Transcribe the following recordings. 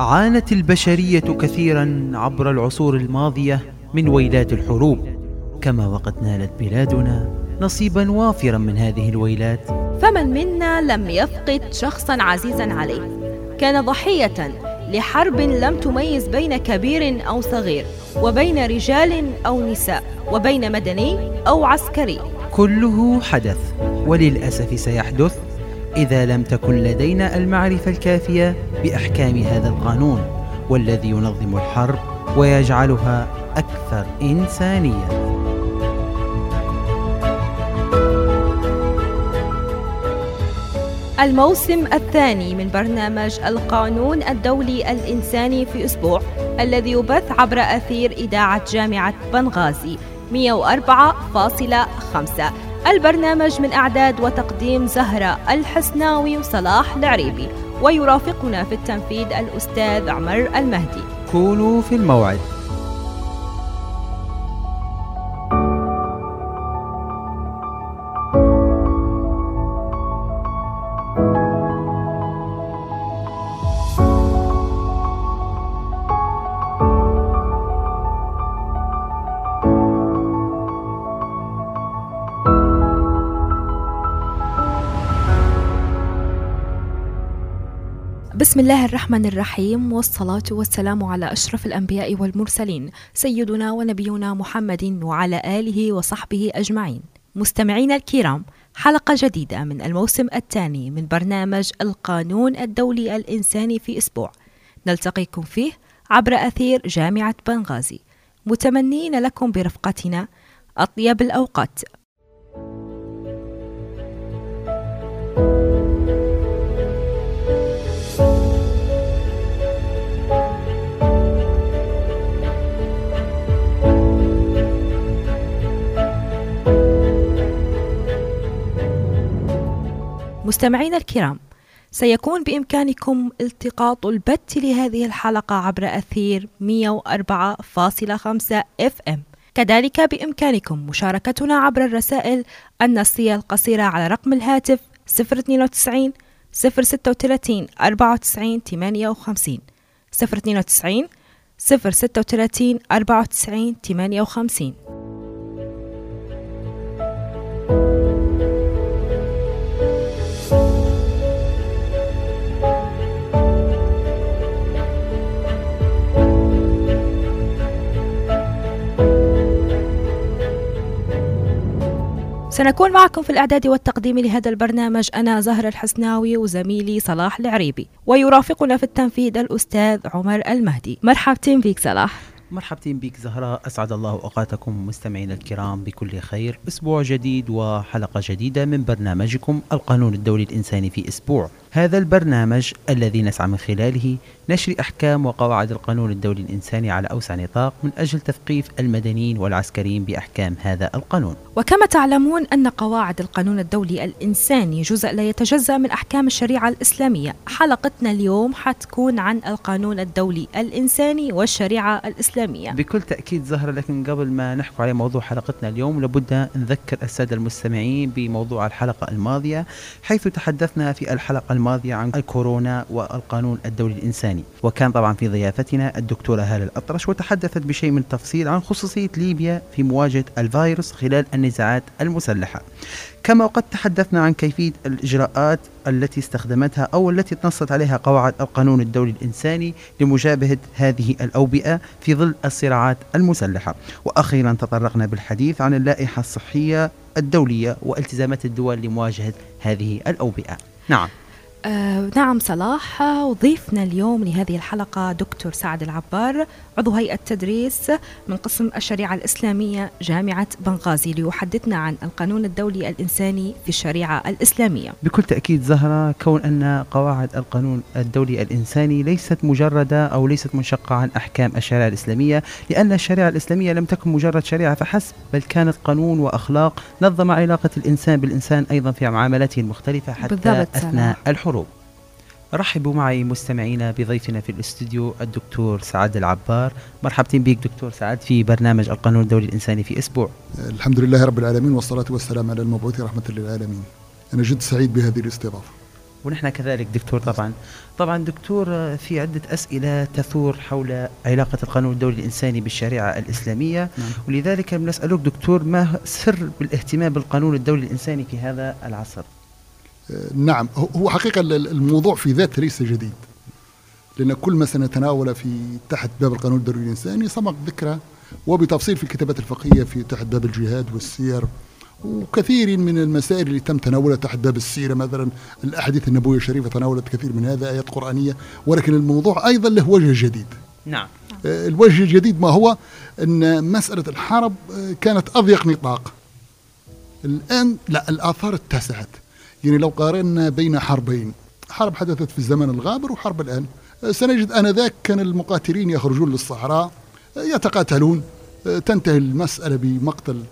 عانت البشرية كثيرا عبر العصور الماضية من ويلات الحروب. كما وقد نالت بلادنا نصيبا وافرا من هذه الويلات. فمن منا لم يفقد شخصا عزيزا عليه. كان ضحية لحرب لم تميز بين كبير أو صغير وبين رجال أو نساء وبين مدني أو عسكري. كله حدث وللأسف سيحدث. إذا لم تكن لدينا المعرفة الكافية بأحكام هذا القانون والذي ينظم الحرب ويجعلها أكثر إنسانية. الموسم الثاني من برنامج القانون الدولي الإنساني في أسبوع الذي يبث عبر أثير إذاعة جامعة بنغازي 104.5 البرنامج من إعداد وتقديم زهرة الحسناوي وصلاح العريبي ويرافقنا في التنفيذ الأستاذ عمر المهدي. كونوا في الموعد. بسم الله الرحمن الرحيم والصلاة والسلام على أشرف الأنبياء والمرسلين سيدنا ونبينا محمد وعلى آله وصحبه أجمعين. مستمعينا الكرام حلقة جديدة من الموسم الثاني من برنامج القانون الدولي الإنساني في أسبوع. نلتقيكم فيه عبر أثير جامعة بنغازي. متمنين لكم برفقتنا أطيب الأوقات. مستمعينا الكرام سيكون بإمكانكم التقاط البث لهذه الحلقة عبر أثير 104.5 FM كذلك بإمكانكم مشاركتنا عبر الرسائل النصية القصيرة على رقم الهاتف 092 036 94 58 092 036 94 58 سنكون معكم في الإعداد والتقديم لهذا البرنامج. أنا زهر الحسناوي وزميلي صلاح العريبي ويرافقنا في التنفيذ الأستاذ عمر المهدي. مرحبتين بك صلاح. مرحبتين بك زهراء أسعد الله أوقاتكم مستمعينا الكرام بكل خير. أسبوع جديد وحلقة جديدة من برنامجكم القانون الدولي الإنساني في أسبوع. هذا البرنامج الذي نسعى من خلاله نشر أحكام وقواعد القانون الدولي الإنساني على أوسع نطاق من أجل تثقيف المدنيين والعسكريين بأحكام هذا القانون. وكما تعلمون أن قواعد القانون الدولي الإنساني جزء لا يتجزأ من أحكام الشريعة الإسلامية. حلقتنا اليوم حتكون عن القانون الدولي الإنساني والشريعة الإسلامية. بكل تأكيد زهرة لكن قبل ما نحكي على موضوع حلقتنا اليوم لابد نذكر السادة المستمعين بموضوع الحلقة الماضية حيث تحدثنا في الحلقة الماضية عن الكورونا والقانون الدولي الإنساني. وكان طبعا في ضيافتنا الدكتورة هالة الأطرش وتحدثت بشيء من التفصيل عن خصوصية ليبيا في مواجهة الفيروس خلال النزاعات المسلحة. كما وقد تحدثنا عن كيفية الإجراءات التي استخدمتها أو التي نصت عليها قواعد القانون الدولي الإنساني لمجابهة هذه الأوبئة في ظل الصراعات المسلحة. وأخيرا تطرقنا بالحديث عن اللائحة الصحية الدولية والتزامات الدول لمواجهة هذه الأوبئة. نعم. آه نعم صلاح وضيفنا اليوم لهذه الحلقة دكتور سعد العبار عضو هيئة تدريس من قسم الشريعة الإسلامية جامعة بنغازي ليحدثنا عن القانون الدولي الإنساني في الشريعة الإسلامية. بكل تأكيد زهرة كون أن قواعد القانون الدولي الإنساني ليست مجردة أو ليست منشقة عن أحكام الشريعة الإسلامية لأن الشريعة الإسلامية لم تكن مجرد شريعة فحسب بل كانت قانون وأخلاق نظم علاقة الإنسان بالإنسان أيضا في معاملاته المختلفة حتى أثناء الحروب. رحبوا معي مستمعينا بضيفنا في الاستوديو الدكتور سعد العبار. مرحبتين بك دكتور سعد في برنامج القانون الدولي الإنساني في أسبوع. الحمد لله رب العالمين والصلاة والسلام على المبعوث رحمة للعالمين. أنا جد سعيد بهذه الاستضافة. ونحن كذلك دكتور طبعا. طبعا دكتور في عدة أسئلة تثور حول علاقة القانون الدولي الإنساني بالشريعة الإسلامية. نعم. ولذلك بنسألك دكتور ما سر بالاهتمام بالقانون الدولي الإنساني في هذا العصر؟ نعم هو حقيقة الموضوع في ذاته ليس جديد لأن كل ما سنتناوله في تحت باب القانون الدولي الإنساني سبق ذكره وبتفصيل في الكتابات الفقهية في تحت باب الجهاد والسير وكثير من المسائل اللي تم تناولها تحت باب السيرة مثلا الأحاديث النبوية الشريفة تناولت كثير من هذا آيات قرآنية ولكن الموضوع أيضا له وجه جديد. نعم. آه، الوجه الجديد ما هو أن مسألة الحرب آه، كانت أضيق نطاق. الآن لا الآثار اتسعت. يعني لو قارنا بين حربين حرب حدثت في الزمن الغابر وحرب الآن. آه، سنجد انذاك كان المقاتلين يخرجون للصحراء يتقاتلون تنتهي المسألة بمقتل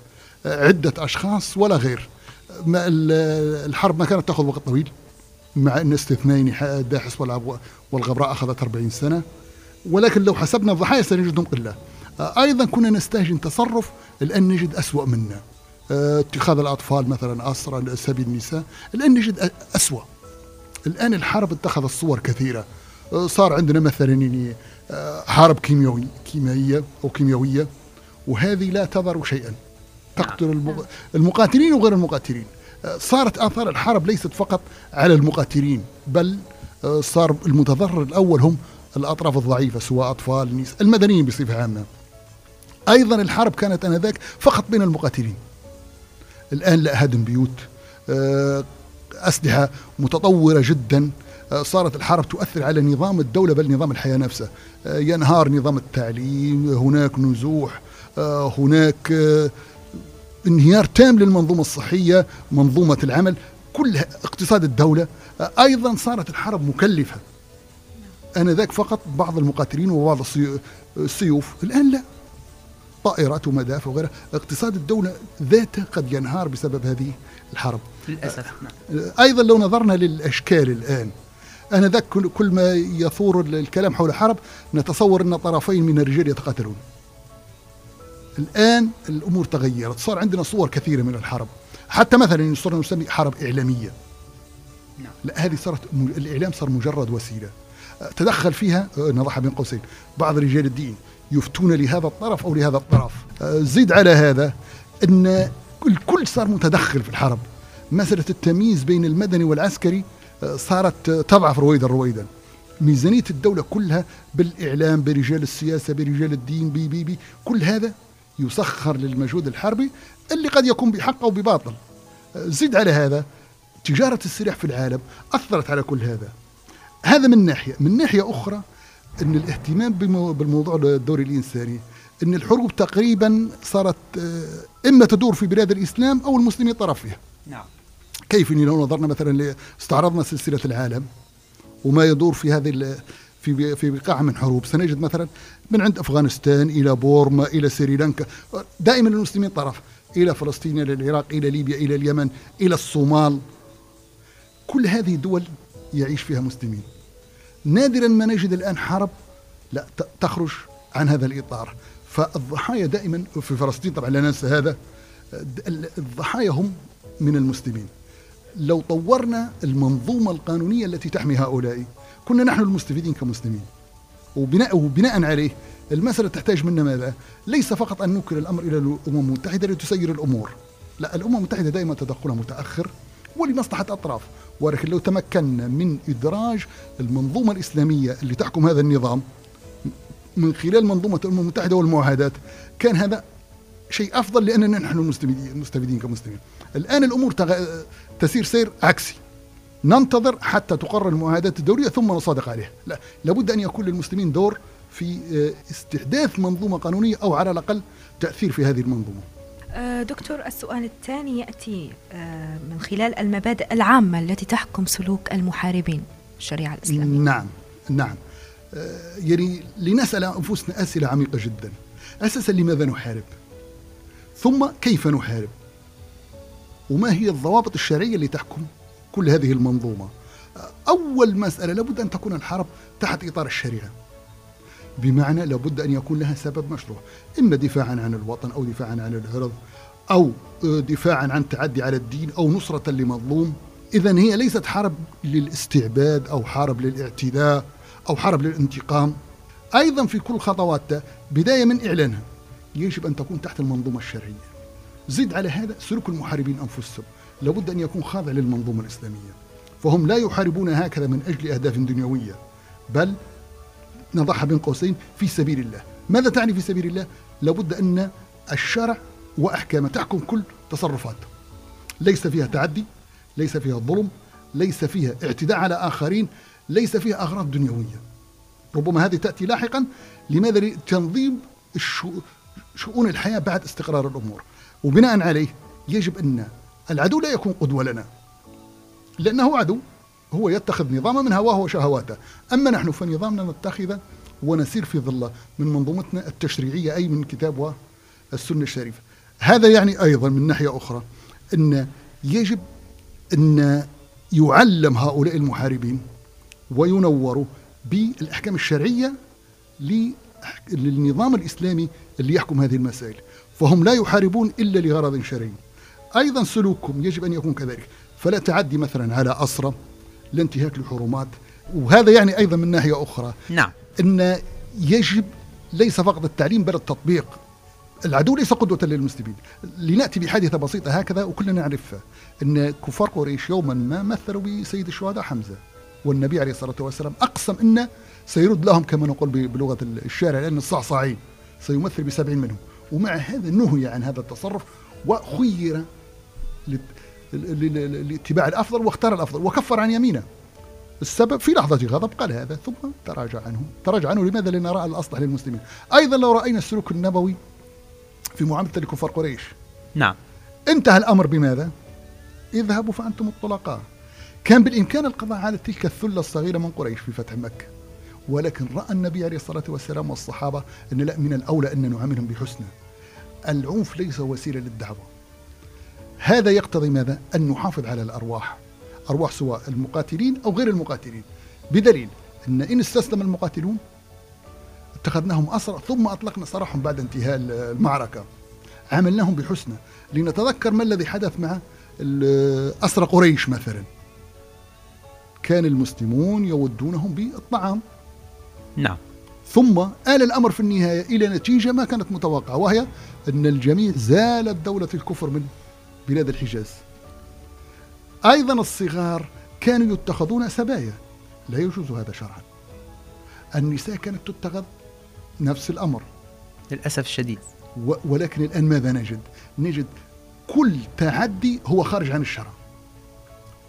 عدة أشخاص ولا غير. الحرب ما كانت تأخذ وقت طويل مع أن استثنين داحس والغبراء أخذت 40 سنة. ولكن لو حسبنا الضحايا سنجدهم قلة. أيضا كنا نستهجن تصرف الآن نجد أسوأ منا. اتخاذ الأطفال مثلا أسرى سبيل النساء. الآن نجد أسوأ. الآن الحرب اتخذت صور كثيرة. صار عندنا مثلا يعني حرب كيميائية كيميائية أو كيميائية وهذه لا تضر شيئا. تقتل المقاتلين وغير المقاتلين. آه، صارت آثار الحرب ليست فقط على المقاتلين بل آه، صار المتضرر الأول هم الأطراف الضعيفة سواء أطفال نساء المدنيين بصفة عامة. أيضا الحرب كانت آنذاك فقط بين المقاتلين. الآن لا هدم بيوت. آه، أسلحة متطورة جدا. صارت الحرب تؤثر على نظام الدولة بل نظام الحياة نفسه. ينهار نظام التعليم هناك نزوح هناك انهيار تام للمنظومة الصحية منظومة العمل كل اقتصاد الدولة. أيضا صارت الحرب مكلفة. أنا ذاك فقط بعض المقاتلين وبعض السيوف الآن لا. طائرات ومدافع وغيرها اقتصاد الدولة ذاته قد ينهار بسبب هذه الحرب. للأسف نعم. أيضا لو نظرنا للأشكال الآن أنا ذاك كل ما يثور الكلام حول حرب نتصور أن طرفين من الرجال يتقاتلون. الآن الأمور تغيرت صار عندنا صور كثيرة من الحرب. حتى مثلا صرنا نسمي حرب إعلامية. نعم. لا هذه صارت الإعلام صار مجرد وسيلة. تدخل فيها آه، نضعها بين قوسين. بعض رجال الدين يفتون لهذا الطرف أو لهذا الطرف. آه، زيد على هذا أن الكل صار متدخل في الحرب. مسألة التمييز بين المدني والعسكري آه، صارت تضعف رويدا رويدا. ميزانية الدولة كلها بالإعلام برجال السياسة برجال الدين بي بي بي كل هذا يسخر للمجهود الحربي اللي قد يكون بحق أو بباطل. زد على هذا تجارة السلاح في العالم أثرت على كل هذا. هذا من ناحية. من ناحية أخرى أن الاهتمام بالموضوع الدوري الإنساني أن الحروب تقريبا صارت آه، إما تدور في بلاد الإسلام أو المسلمين طرف فيها. نعم. كيف لو نظرنا مثلا استعرضنا سلسلة العالم وما يدور في هذه في في بقاع من حروب. سنجد مثلا من عند أفغانستان إلى بورما إلى سريلانكا دائما المسلمين طرف إلى فلسطين إلى العراق إلى ليبيا إلى اليمن إلى الصومال. كل هذه الدول يعيش فيها مسلمين. نادرا ما نجد الآن حرب لا تخرج عن هذا الإطار. فالضحايا دائما في فلسطين طبعا لا ننسى هذا الضحايا هم من المسلمين. لو طورنا المنظومة القانونية التي تحمي هؤلاء كنا نحن المستفيدين كمسلمين. وبناء وبناء عليه المسألة تحتاج منا ماذا؟ ليس فقط أن نوكل الأمر إلى الأمم المتحدة لتسير الأمور. لا الأمم المتحدة دائما تدخلها متأخر ولمصلحة أطراف. ولكن لو تمكنا من إدراج المنظومة الإسلامية اللي تحكم هذا النظام من خلال منظومة الأمم المتحدة والمعاهدات كان هذا شيء أفضل لأننا نحن المستفيدين كمسلمين. الآن الأمور تسير سير عكسي. ننتظر حتى تقرر المعاهدات الدولية ثم نصادق عليها. لا لابد أن يكون للمسلمين دور في آه، استحداث منظومة قانونية أو على الأقل تأثير في هذه المنظومة. دكتور السؤال الثاني يأتي آه، من خلال المبادئ العامة التي تحكم سلوك المحاربين الشريعة الإسلامية. نعم نعم. يعني لنسأل أنفسنا أسئلة عميقة جدا. أساسا لماذا نحارب؟ ثم كيف نحارب؟ وما هي الضوابط الشرعية اللي تحكم كل هذه المنظومة؟ أول مسألة لابد أن تكون الحرب تحت إطار الشريعة. بمعنى لابد أن يكون لها سبب مشروع. إما دفاعا عن الوطن أو دفاعا عن العرض أو دفاعا عن تعدي على الدين أو نصرة لمظلوم. إذا هي ليست حرب للاستعباد أو حرب للاعتداء أو حرب للانتقام. أيضا في كل خطواتها بداية من إعلانها يجب أن تكون تحت المنظومة الشرعية. زد على هذا سلوك المحاربين أنفسهم. لابد أن يكون خاضع للمنظومة الإسلامية. فهم لا يحاربون هكذا من أجل أهداف دنيوية بل نضعها بين قوسين في سبيل الله. ماذا تعني في سبيل الله؟ لابد أن الشرع وأحكامه تحكم كل تصرفاته ليس فيها تعدي ليس فيها ظلم ليس فيها اعتداء على آخرين ليس فيها أغراض دنيوية. ربما هذه تأتي لاحقا لماذا؟ لتنظيم شؤون الحياة بعد استقرار الأمور. وبناء عليه يجب أن العدو لا يكون قدوة لنا لأنه عدو هو يتخذ نظاما من هواه وشهواته. أما نحن فنظامنا نتخذ ونسير في ظله من منظومتنا التشريعية أي من الكتاب والسنة الشريفة. هذا يعني أيضا من ناحية أخرى أن يجب أن يعلم هؤلاء المحاربين وينوروا بالأحكام الشرعية للنظام الإسلامي اللي يحكم هذه المسائل. فهم لا يحاربون إلا لغرض شرعي. أيضا سلوكهم يجب أن يكون كذلك. فلا تعدي مثلا على أسرة لا انتهاك الحرمات وهذا يعني أيضا من ناحية أخرى. نعم. أن يجب ليس فقط التعليم بل التطبيق. العدو ليس قدوة للمسلمين. لنأتي بحادثة بسيطة هكذا وكلنا نعرفها. أن كفار قريش يوما ما مثلوا بسيد الشهداء حمزة والنبي عليه الصلاة والسلام أقسم أنه سيرد لهم كما نقول بلغة الشارع لأن الصعصاعين سيمثل بسبعين منهم. ومع هذا نهي عن هذا التصرف وخير لاتباع الأفضل واختار الأفضل وكفر عن يمينه. السبب في لحظة غضب قال هذا ثم تراجع عنه. تراجع عنه لماذا؟ لأن رأى الأصلح للمسلمين. أيضا لو رأينا السلوك النبوي في معاملة لكفار قريش. نعم. انتهى الأمر بماذا؟ اذهبوا فأنتم الطلقاء. كان بالإمكان القضاء على تلك الثلة الصغيرة من قريش في فتح مكة. ولكن رأى النبي عليه الصلاة والسلام والصحابة أن لا من الأولى أن نعاملهم بحسنى. العنف ليس وسيلة للدعوة. هذا يقتضي ماذا؟ أن نحافظ على الأرواح أرواح سواء المقاتلين أو غير المقاتلين. بدليل أن إن استسلم المقاتلون اتخذناهم أسرى ثم أطلقنا سراحهم بعد انتهاء المعركة. عملناهم بحسنى. لنتذكر ما الذي حدث مع أسرى قريش مثلا. كان المسلمون يودونهم بالطعام. نعم. ثم آل الأمر في النهاية إلى نتيجة ما كانت متوقعة وهي أن الجميع زالت دولة الكفر من بلاد الحجاز. أيضا الصغار كانوا يتخذون سبايا. لا يجوز هذا شرعا. النساء كانت تتخذ نفس الأمر. للأسف الشديد. ولكن الآن ماذا نجد؟ نجد كل تعدي هو خارج عن الشرع.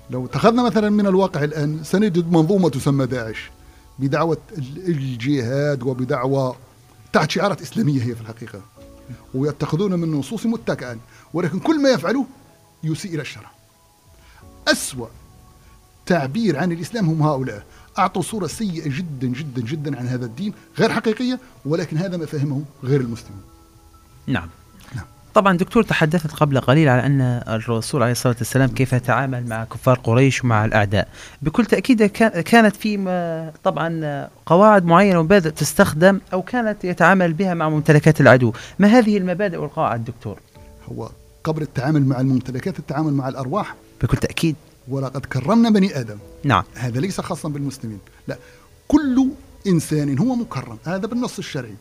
لو اتخذنا مثلا من الواقع الآن سنجد منظومة تسمى داعش بدعوة الجهاد وبدعوة تحت شعارات إسلامية هي في الحقيقة. ويتخذون من نصوص متكئا ولكن كل ما يفعلوه يسيء إلى الشرع. أسوأ تعبير عن الإسلام هم هؤلاء. أعطوا صورة سيئة جدا جدا جدا عن هذا الدين غير حقيقية ولكن هذا ما فهمه غير المسلمون. نعم. طبعا دكتور تحدثت قبل قليل على أن الرسول عليه الصلاة والسلام كيف تعامل مع كفار قريش ومع الأعداء. بكل تأكيد كانت في طبعا قواعد معينة ومبادئ تستخدم أو كانت يتعامل بها مع ممتلكات العدو. ما هذه المبادئ والقواعد دكتور؟ هو قبل التعامل مع الممتلكات التعامل مع الأرواح. بكل تأكيد. ولقد كرمنا بني آدم. نعم. هذا ليس خاصا بالمسلمين. لا كل إنسان هو مكرم. هذا بالنص الشرعي.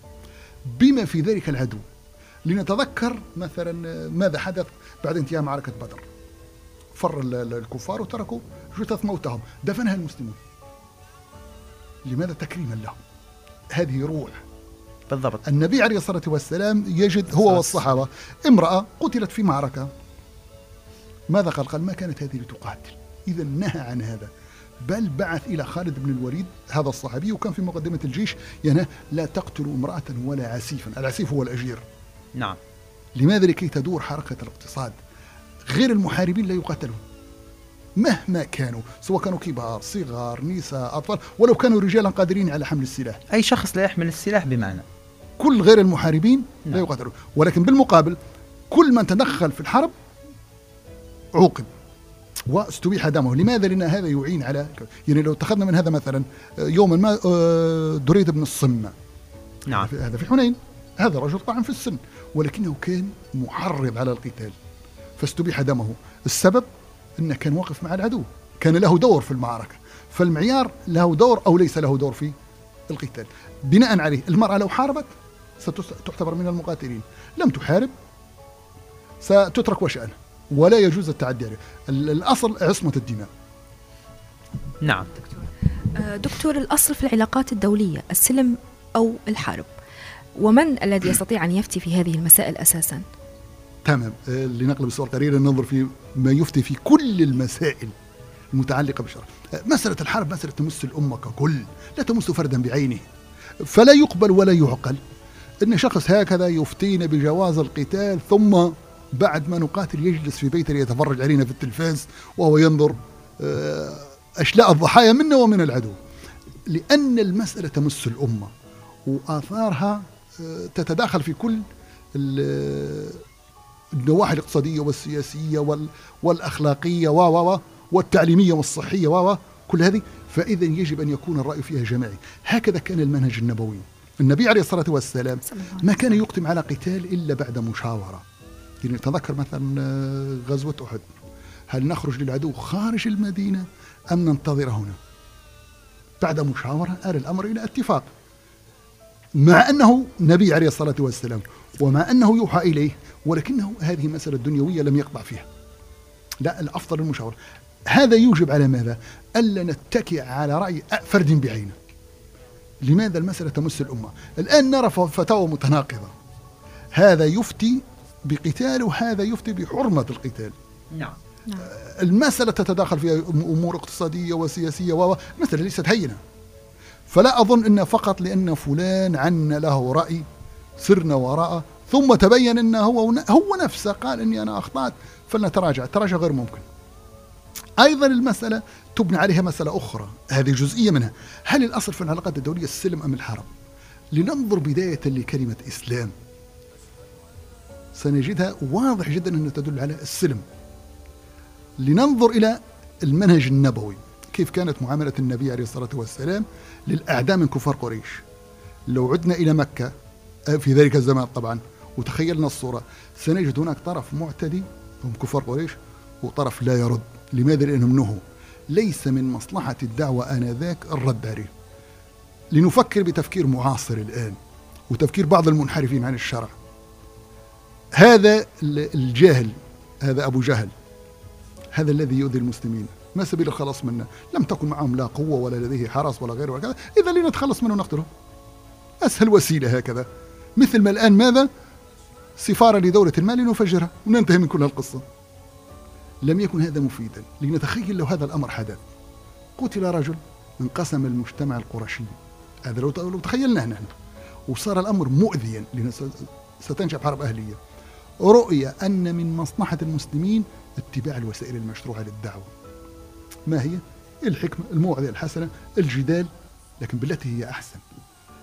بما في ذلك العدو لنتذكر مثلا ماذا حدث بعد انتهاء معركة بدر. فر الكفار وتركوا جثث موتهم. دفنها المسلمون. لماذا تكريما لهم؟ هذه روح. بالضبط. النبي عليه الصلاة والسلام يجد هو والصحابة امرأة قتلت في معركة. ماذا قال؟ قال ما كانت هذه لتقاتل. إذا نهى عن هذا. بل بعث إلى خالد بن الوليد هذا الصحابي وكان في مقدمة الجيش ينهى لا تقتلوا امرأة ولا عسيفا. العسيف هو الأجير. نعم. لماذا لكي تدور حركة الاقتصاد غير المحاربين لا يقاتلون؟ مهما كانوا سواء كانوا كبار صغار نساء أطفال ولو كانوا رجالا قادرين على حمل السلاح. أي شخص لا يحمل السلاح بمعنى؟ كل غير المحاربين نعم. لا يقاتلون. ولكن بالمقابل كل من تدخل في الحرب عوقب واستبيح دمه. لماذا؟ لأن هذا يعين على يعني لو اتخذنا من هذا مثلا يوما ما آه، دريد بن الصمة. نعم. هذا في حنين. هذا رجل طعن في السن ولكنه كان محرض على القتال. فاستبيح دمه. السبب؟ أنه كان واقف مع العدو. كان له دور في المعركة. فالمعيار له دور أو ليس له دور في القتال. بناء عليه المرأة لو حاربت ستعتبر من المقاتلين. لم تحارب ستترك وشأنها ولا يجوز التعدي عليه. الأصل عصمة الدماء. نعم دكتور. آه، دكتور الأصل في العلاقات الدولية السلم أو الحرب ومن الذي يستطيع أن يفتي في هذه المسائل أساسا؟ تمام. آه، لنقلب السؤال قليلا ننظر في ما يفتي في كل المسائل المتعلقة بالشرع آه، مسألة الحرب مسألة تمس الأمة ككل لا تمس فردا بعينه. فلا يقبل ولا يعقل أن شخص هكذا يفتينا بجواز القتال ثم بعد ما نقاتل يجلس في بيته ليتفرج علينا في التلفاز وهو ينظر آه، أشلاء الضحايا منا ومن العدو. لأن المسألة تمس الأمة وآثارها تتداخل في كل النواحي الاقتصادية والسياسية والأخلاقية و والتعليمية والصحية و كل هذه فإذا يجب أن يكون الرأي فيها جماعي. هكذا كان المنهج النبوي. النبي عليه الصلاة والسلام ما كان يقدم على قتال إلا بعد مشاورة. يعني تذكر مثلا آه، غزوة أحد. هل نخرج للعدو خارج المدينة أم ننتظر هنا؟ بعد مشاورة آل الأمر إلى اتفاق. مع أنه نبي عليه الصلاة والسلام ومع أنه يوحى إليه ولكنه هذه مسألة دنيوية لم يقطع فيها. لا الأفضل المشاورة هذا يوجب على ماذا؟ ألا نتكئ على رأي فرد بعينه. لماذا المسألة تمس الأمة؟ الآن نرى فتاوى متناقضة. هذا يفتي بقتال وهذا يفتي بحرمة القتال. نعم. المسألة تتداخل فيها أمور اقتصادية وسياسية و مسألة ليست هينة. فلا أظن أن فقط لأن فلان عنا له رأي سرنا وراءه ثم تبين أنه هو, هو نفسه قال أني أنا أخطأت فلنتراجع. التراجع غير ممكن. أيضا المسألة تبنى عليها مسألة أخرى هذه جزئية منها. هل الأصل في العلاقات الدولية السلم أم الحرب؟ لننظر بداية لكلمة إسلام. سنجدها واضح جدا أنها تدل على السلم. لننظر إلى المنهج النبوي. كيف كانت معاملة النبي عليه الصلاة والسلام للأعداء من كفار قريش. لو عدنا إلى مكة آه، في ذلك الزمان طبعا وتخيلنا الصورة سنجد هناك طرف معتدي هم كفار قريش وطرف لا يرد. لماذا؟ لأنهم نهوا ليس من مصلحة الدعوة آنذاك الرد عليه لنفكر بتفكير معاصر الآن وتفكير بعض المنحرفين عن الشرع. هذا الجاهل هذا أبو جهل هذا الذي يؤذي المسلمين. ما سبيل الخلاص منه لم تكن معهم لا قوة ولا لديه حرس ولا غيره ولا إذا لنتخلص منه نقتله أسهل وسيلة هكذا. مثل ما الآن ماذا؟ سفارة لدولة المال لنفجرها وننتهي من كل هالقصة. لم يكن هذا مفيدا. لنتخيل لو هذا الأمر حدث. قتل رجل انقسم المجتمع القرشي. هذا لو تخيلناه نحن. وصار الأمر مؤذيا ستنشأ حرب أهلية. رؤية أن من مصلحة المسلمين اتباع الوسائل المشروعة للدعوة. ما هي؟ الحكمة الموعظة الحسنة الجدال لكن بالتي هي أحسن.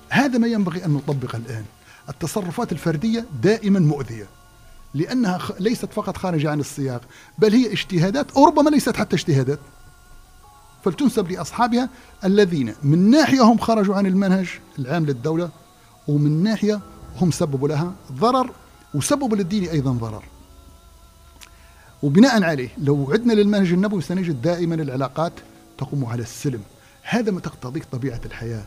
هذا ما ينبغي أن نطبق الآن. التصرفات الفردية دائما مؤذية لأنها ليست فقط خارجة عن السياق بل هي اجتهادات وربما ليست حتى اجتهادات. فلتنسب لأصحابها الذين من ناحية هم خرجوا عن المنهج العام للدولة ومن ناحية هم سببوا لها ضرر وسببوا للدين أيضا ضرر. وبناء عليه لو عدنا للمنهج النبوي سنجد دائما العلاقات تقوم على السلم. هذا ما تقتضيه طبيعة الحياة.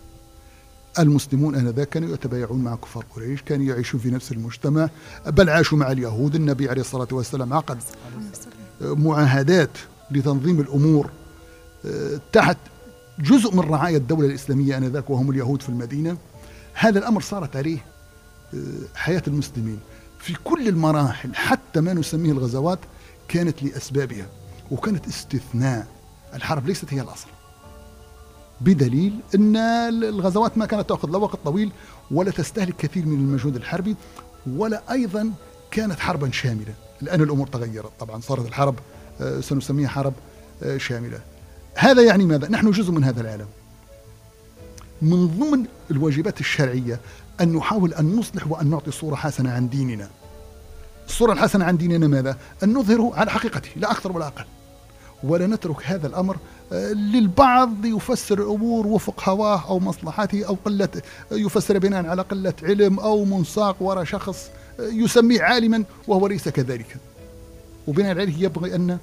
المسلمون آنذاك كانوا يتبايعون مع كفار قريش كانوا يعيشون في نفس المجتمع بل عاشوا مع اليهود النبي عليه الصلاة والسلام عقد معاهدات لتنظيم الأمور آه، تحت جزء من رعاية الدولة الإسلامية آنذاك وهم اليهود في المدينة. هذا الأمر صارت عليه آه، حياة المسلمين. في كل المراحل حتى ما نسميه الغزوات كانت لأسبابها وكانت استثناء. الحرب ليست هي الأصل. بدليل أن الغزوات ما كانت تأخذ لا وقت طويل ولا تستهلك كثير من المجهود الحربي ولا أيضا كانت حربا شاملة. الآن الأمور تغيرت. طبعا صارت الحرب آه، سنسميها حرب آه، شاملة. هذا يعني ماذا؟ نحن جزء من هذا العالم. من ضمن الواجبات الشرعية أن نحاول أن نصلح وأن نعطي صورة حسنة عن ديننا. الصورة الحسنة عن ديننا ماذا؟ أن نظهره على حقيقته لا أكثر ولا أقل. ولا نترك هذا الأمر آه، للبعض يفسر الأمور وفق هواه أو مصلحته أو قلة يفسر بناء على قلة علم أو منساق وراء شخص آه، يسميه عالما وهو ليس كذلك. وبناء عليه يبغي أن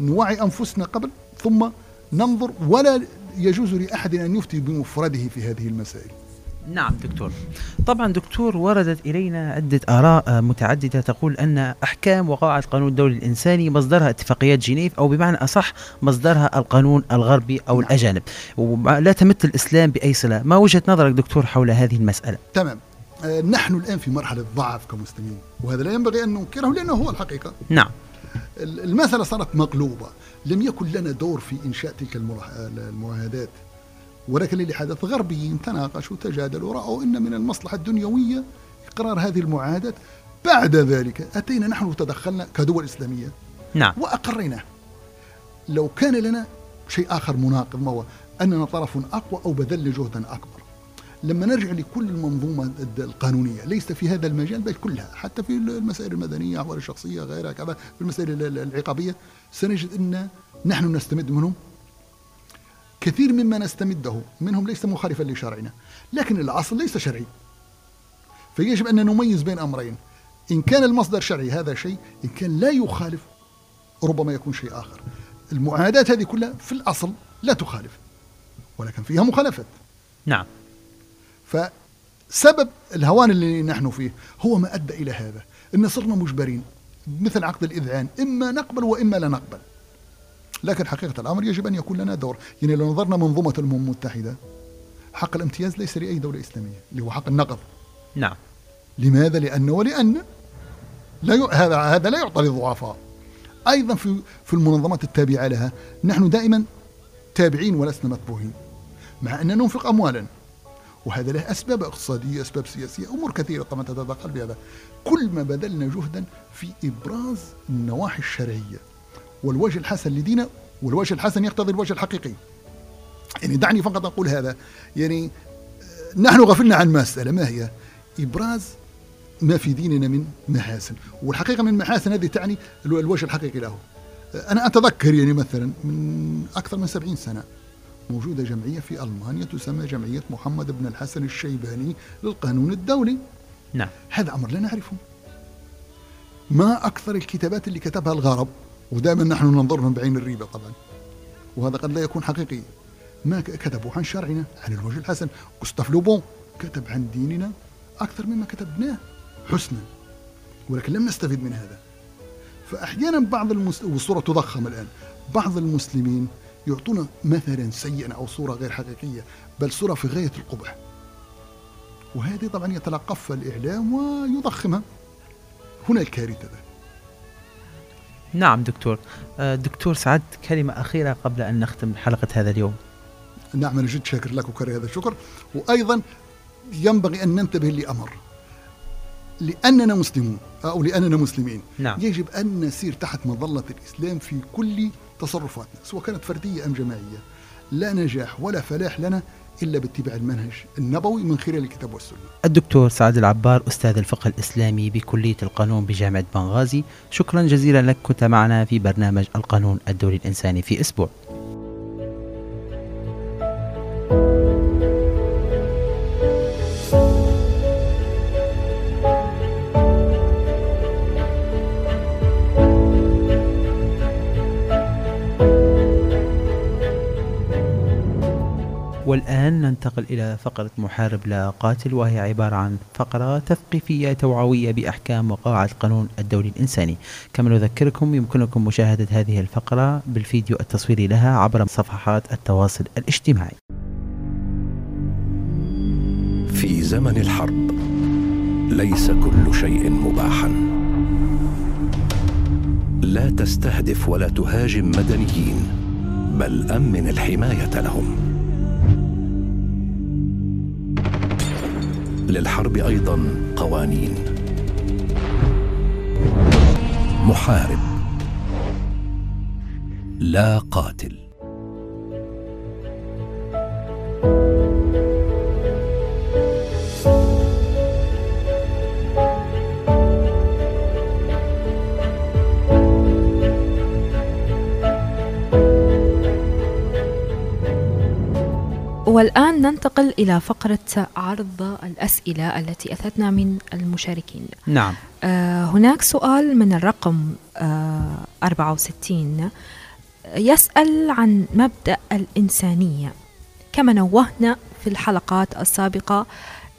نوعي أنفسنا قبل ثم ننظر ولا يجوز لأحد أن يفتي بمفرده في هذه المسائل. نعم دكتور. طبعا دكتور وردت إلينا عدة آراء متعددة تقول أن أحكام وقواعد القانون الدولي الإنساني مصدرها اتفاقيات جنيف أو بمعنى أصح مصدرها القانون الغربي أو نعم. الأجانب. ولا تمت الإسلام بأي صلة. ما وجهة نظرك دكتور حول هذه المسألة؟ تمام. آه نحن الآن في مرحلة ضعف كمسلمين وهذا لا ينبغي أن ننكره لأنه هو الحقيقة. نعم. المسألة صارت مقلوبة. لم يكن لنا دور في إنشاء تلك المعاهدات. ولكن اللي حدث غربيين تناقشوا تجادلوا رأوا أن من المصلحة الدنيوية إقرار هذه المعاهدات بعد ذلك أتينا نحن وتدخلنا كدول إسلامية. نعم. وأقريناه لو كان لنا شيء آخر مناقض ما هو؟ أننا طرف أقوى أو بذلنا جهدا أكبر. لما نرجع لكل المنظومة القانونية ليس في هذا المجال بل كلها حتى في المسائل المدنية أحوال الشخصية غيرها كذا في المسائل العقابية. سنجد أن نحن نستمد منهم. كثير مما نستمده منهم ليس مخالفا لشرعنا لكن الأصل ليس شرعي. فيجب أن نميز بين أمرين إن كان المصدر شرعي هذا شيء إن كان لا يخالف ربما يكون شيء آخر. المعادات هذه كلها في الأصل لا تخالف ولكن فيها مخالفات. نعم. فسبب الهوان اللي نحن فيه هو ما أدى إلى هذا أن صرنا مجبرين مثل عقد الإذعان إما نقبل وإما لا نقبل. لكن حقيقة الأمر يجب أن يكون لنا دور. يعني لو نظرنا منظومة الأمم المتحدة حق الامتياز ليس لأي دولة إسلامية اللي هو حق النقض. نعم. لماذا؟ لأن ولأن لا ي... هذا هذا لا يعطى للضعفاء. أيضا في في المنظمات التابعة لها نحن دائما تابعين ولسنا متبوهين مع أننا ننفق أموالا. وهذا له أسباب اقتصادية أسباب سياسية أمور كثيرة طبعا تتدخل بهذا. كل ما بذلنا جهدا في إبراز النواحي الشرعية. والوجه الحسن لدينا والوجه الحسن يقتضي الوجه الحقيقي. يعني دعني فقط أقول هذا. يعني آه، نحن غفلنا عن مسألة. ما هي؟ إبراز ما في ديننا من محاسن. والحقيقة من محاسن هذه تعني الوجه الحقيقي له. آه، أنا أتذكر يعني مثلا من أكثر من سبعين سنة موجودة جمعية في ألمانيا تسمى جمعية محمد بن الحسن الشيباني للقانون الدولي. نعم. هذا أمر لا نعرفه. ما أكثر الكتابات اللي كتبها الغرب ودائما نحن ننظرهم بعين الريبة طبعا. وهذا قد لا يكون حقيقي ما كتبوا عن شرعنا عن الوجه الحسن. كوستاف لوبون كتب عن ديننا أكثر مما كتبناه. حسنا. ولكن لم نستفد من هذا. فأحيانا بعض المس... والصورة تضخم الآن. بعض المسلمين يعطونا مثلا سيئا أو صورة غير حقيقية بل صورة في غاية القبح. وهذه طبعا يتلقفها الإعلام ويضخمها. هنا الكارثة ده. نعم دكتور. آه، دكتور سعد كلمة أخيرة قبل أن نختم حلقة هذا اليوم. نعم أنا جد شاكر لك وكرر هذا الشكر. وأيضا ينبغي أن ننتبه لأمر. لأننا مسلمون أو لأننا مسلمين. نعم. يجب أن نسير تحت مظلة الإسلام في كل تصرفاتنا سواء كانت فردية أم جماعية. لا نجاح ولا فلاح لنا إلا باتباع المنهج النبوي من خلال الكتاب والسنة. الدكتور سعد العبار أستاذ الفقه الإسلامي بكلية القانون بجامعة بنغازي شكرا جزيلا لك كنت معنا في برنامج القانون الدولي الإنساني في أسبوع. فقرة محارب لا قاتل وهي عبارة عن فقرة تثقيفية توعوية بأحكام وقواعد القانون الدولي الإنساني. كما نذكركم يمكنكم مشاهدة هذه الفقرة بالفيديو التصويري لها عبر صفحات التواصل الاجتماعي. في زمن الحرب ليس كل شيء مباحا. لا تستهدف ولا تهاجم مدنيين بل أمن الحماية لهم. للحرب أيضا قوانين. محارب. لا قاتل. والآن ننتقل إلى فقرة عرض الأسئلة التي أتتنا من المشاركين. نعم. آه هناك سؤال من الرقم آه 64 يسأل عن مبدأ الإنسانية. كما نوهنا في الحلقات السابقة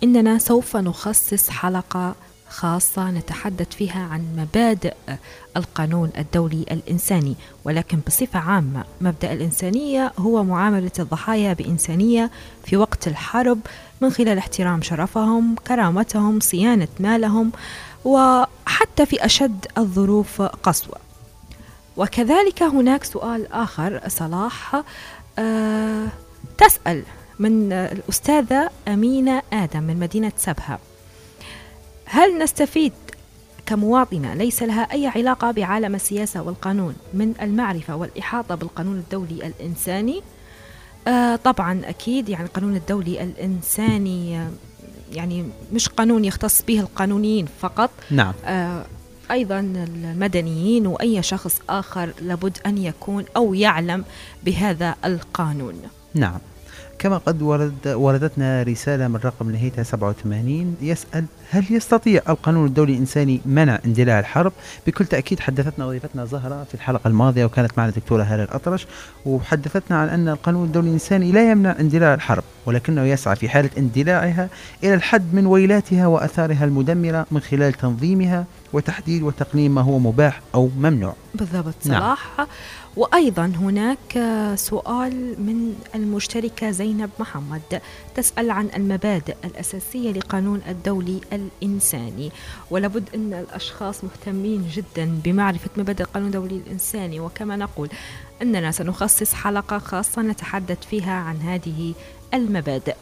إننا سوف نخصص حلقة خاصة نتحدث فيها عن مبادئ القانون الدولي الإنساني. ولكن بصفة عامة مبدأ الإنسانية هو معاملة الضحايا بإنسانية في وقت الحرب من خلال احترام شرفهم كرامتهم صيانة مالهم وحتى في أشد الظروف قسوة. وكذلك هناك سؤال آخر صلاح أه تسأل من الأستاذة أمينة آدم من مدينة سبها. هل نستفيد كمواطنة؟ ليس لها أي علاقة بعالم السياسة والقانون من المعرفة والإحاطة بالقانون الدولي الإنساني؟ آه طبعا أكيد يعني القانون الدولي الإنساني آه يعني مش قانون يختص به القانونيين فقط. نعم. آه أيضا المدنيين وأي شخص آخر لابد أن يكون أو يعلم بهذا القانون. نعم. كما قد ورد وردتنا رسالة من رقم نهايتها 87 يسأل هل يستطيع القانون الدولي الإنساني منع اندلاع الحرب؟ بكل تأكيد حدثتنا ضيفتنا زهرة في الحلقة الماضية وكانت معنا الدكتورة هالة الأطرش وحدثتنا عن أن القانون الدولي الإنساني لا يمنع اندلاع الحرب ولكنه يسعى في حالة اندلاعها إلى الحد من ويلاتها وأثارها المدمرة من خلال تنظيمها وتحديد وتقنين ما هو مباح أو ممنوع بالضبط صلاح نعم. وأيضا هناك سؤال من المشتركة زينب محمد تسأل عن المبادئ الأساسية لقانون الدولي الإنساني ولابد أن الأشخاص مهتمين جدا بمعرفة مبادئ القانون الدولي الإنساني وكما نقول أننا سنخصص حلقة خاصة نتحدث فيها عن هذه المبادئ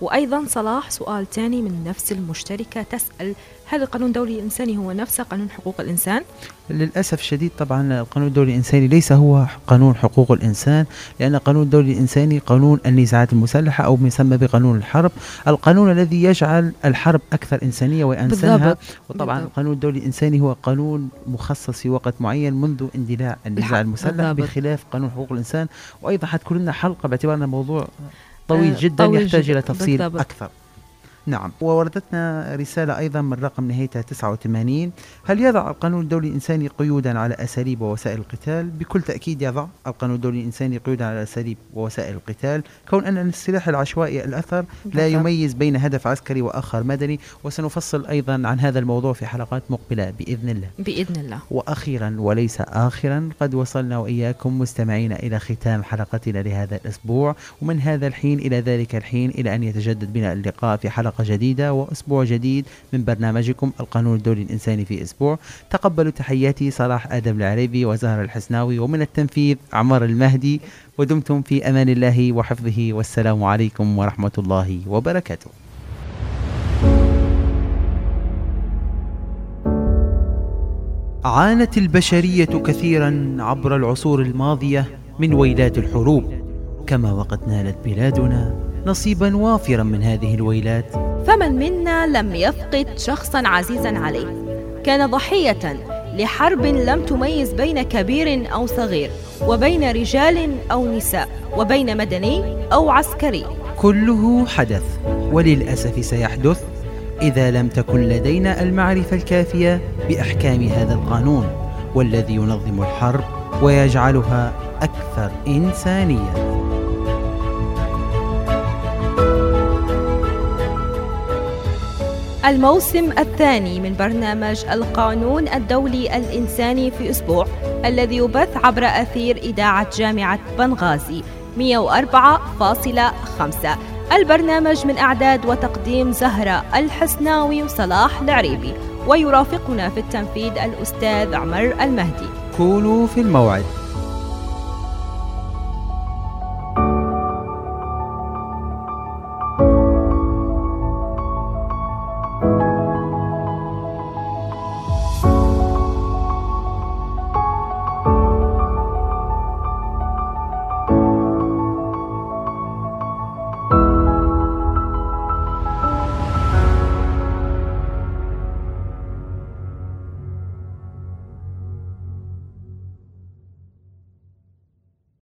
وأيضا صلاح سؤال ثاني من نفس المشتركة تسأل هل القانون الدولي الإنساني هو نفسه قانون حقوق الإنسان؟ للأسف الشديد طبعا القانون الدولي الإنساني ليس هو قانون حقوق الإنسان لأن القانون الدولي الإنساني قانون النزاعات المسلحة أو يسمى بقانون الحرب القانون الذي يجعل الحرب أكثر إنسانية وأنسانها بالضبط. وطبعا بالضبط. القانون الدولي الإنساني هو قانون مخصص في وقت معين منذ اندلاع النزاع المسلح بالضبط. بخلاف قانون حقوق الإنسان وأيضا حتكون لنا حلقة باعتبار أن الموضوع طويل آه، جدا طويل يحتاج جداً. إلى تفصيل بالضبط. أكثر نعم. ووردتنا رسالة أيضا من رقم نهايتها 89 هل يضع القانون الدولي الإنساني قيودا على أساليب ووسائل القتال؟ بكل تأكيد يضع. القانون الدولي الإنساني قيودا على أساليب ووسائل القتال. كون أن السلاح العشوائي الأثر لا يميز بين هدف عسكري وآخر مدني. وسنفصل أيضا عن هذا الموضوع في حلقات مقبلة بإذن الله. بإذن الله. وأخيرا وليس آخرا قد وصلنا وإياكم مستمعين إلى ختام حلقتنا لهذا الأسبوع. ومن هذا الحين إلى ذلك الحين إلى أن يتجدد بنا اللقاء في حلقة حلقة جديدة وأسبوع جديد من برنامجكم القانون الدولي الإنساني في أسبوع. تقبلوا تحياتي صلاح آدم العريبي وزهر الحسناوي ومن التنفيذ عمر المهدي ودمتم في أمان الله وحفظه والسلام عليكم ورحمة الله وبركاته. عانت البشرية كثيرا عبر العصور الماضية من ويلات الحروب كما وقد نالت بلادنا نصيبا وافرا من هذه الويلات. فمن منا لم يفقد شخصا عزيزا عليه. كان ضحية لحرب لم تميز بين كبير أو صغير وبين رجال أو نساء وبين مدني أو عسكري. كله حدث وللأسف سيحدث إذا لم تكن لدينا المعرفة الكافية بأحكام هذا القانون والذي ينظم الحرب ويجعلها أكثر إنسانية. الموسم الثاني من برنامج القانون الدولي الإنساني في أسبوع الذي يبث عبر أثير إذاعة جامعة بنغازي 104.5 البرنامج من إعداد وتقديم زهرة الحسناوي وصلاح العريبي ويرافقنا في التنفيذ الأستاذ عمر المهدي. كونوا في الموعد.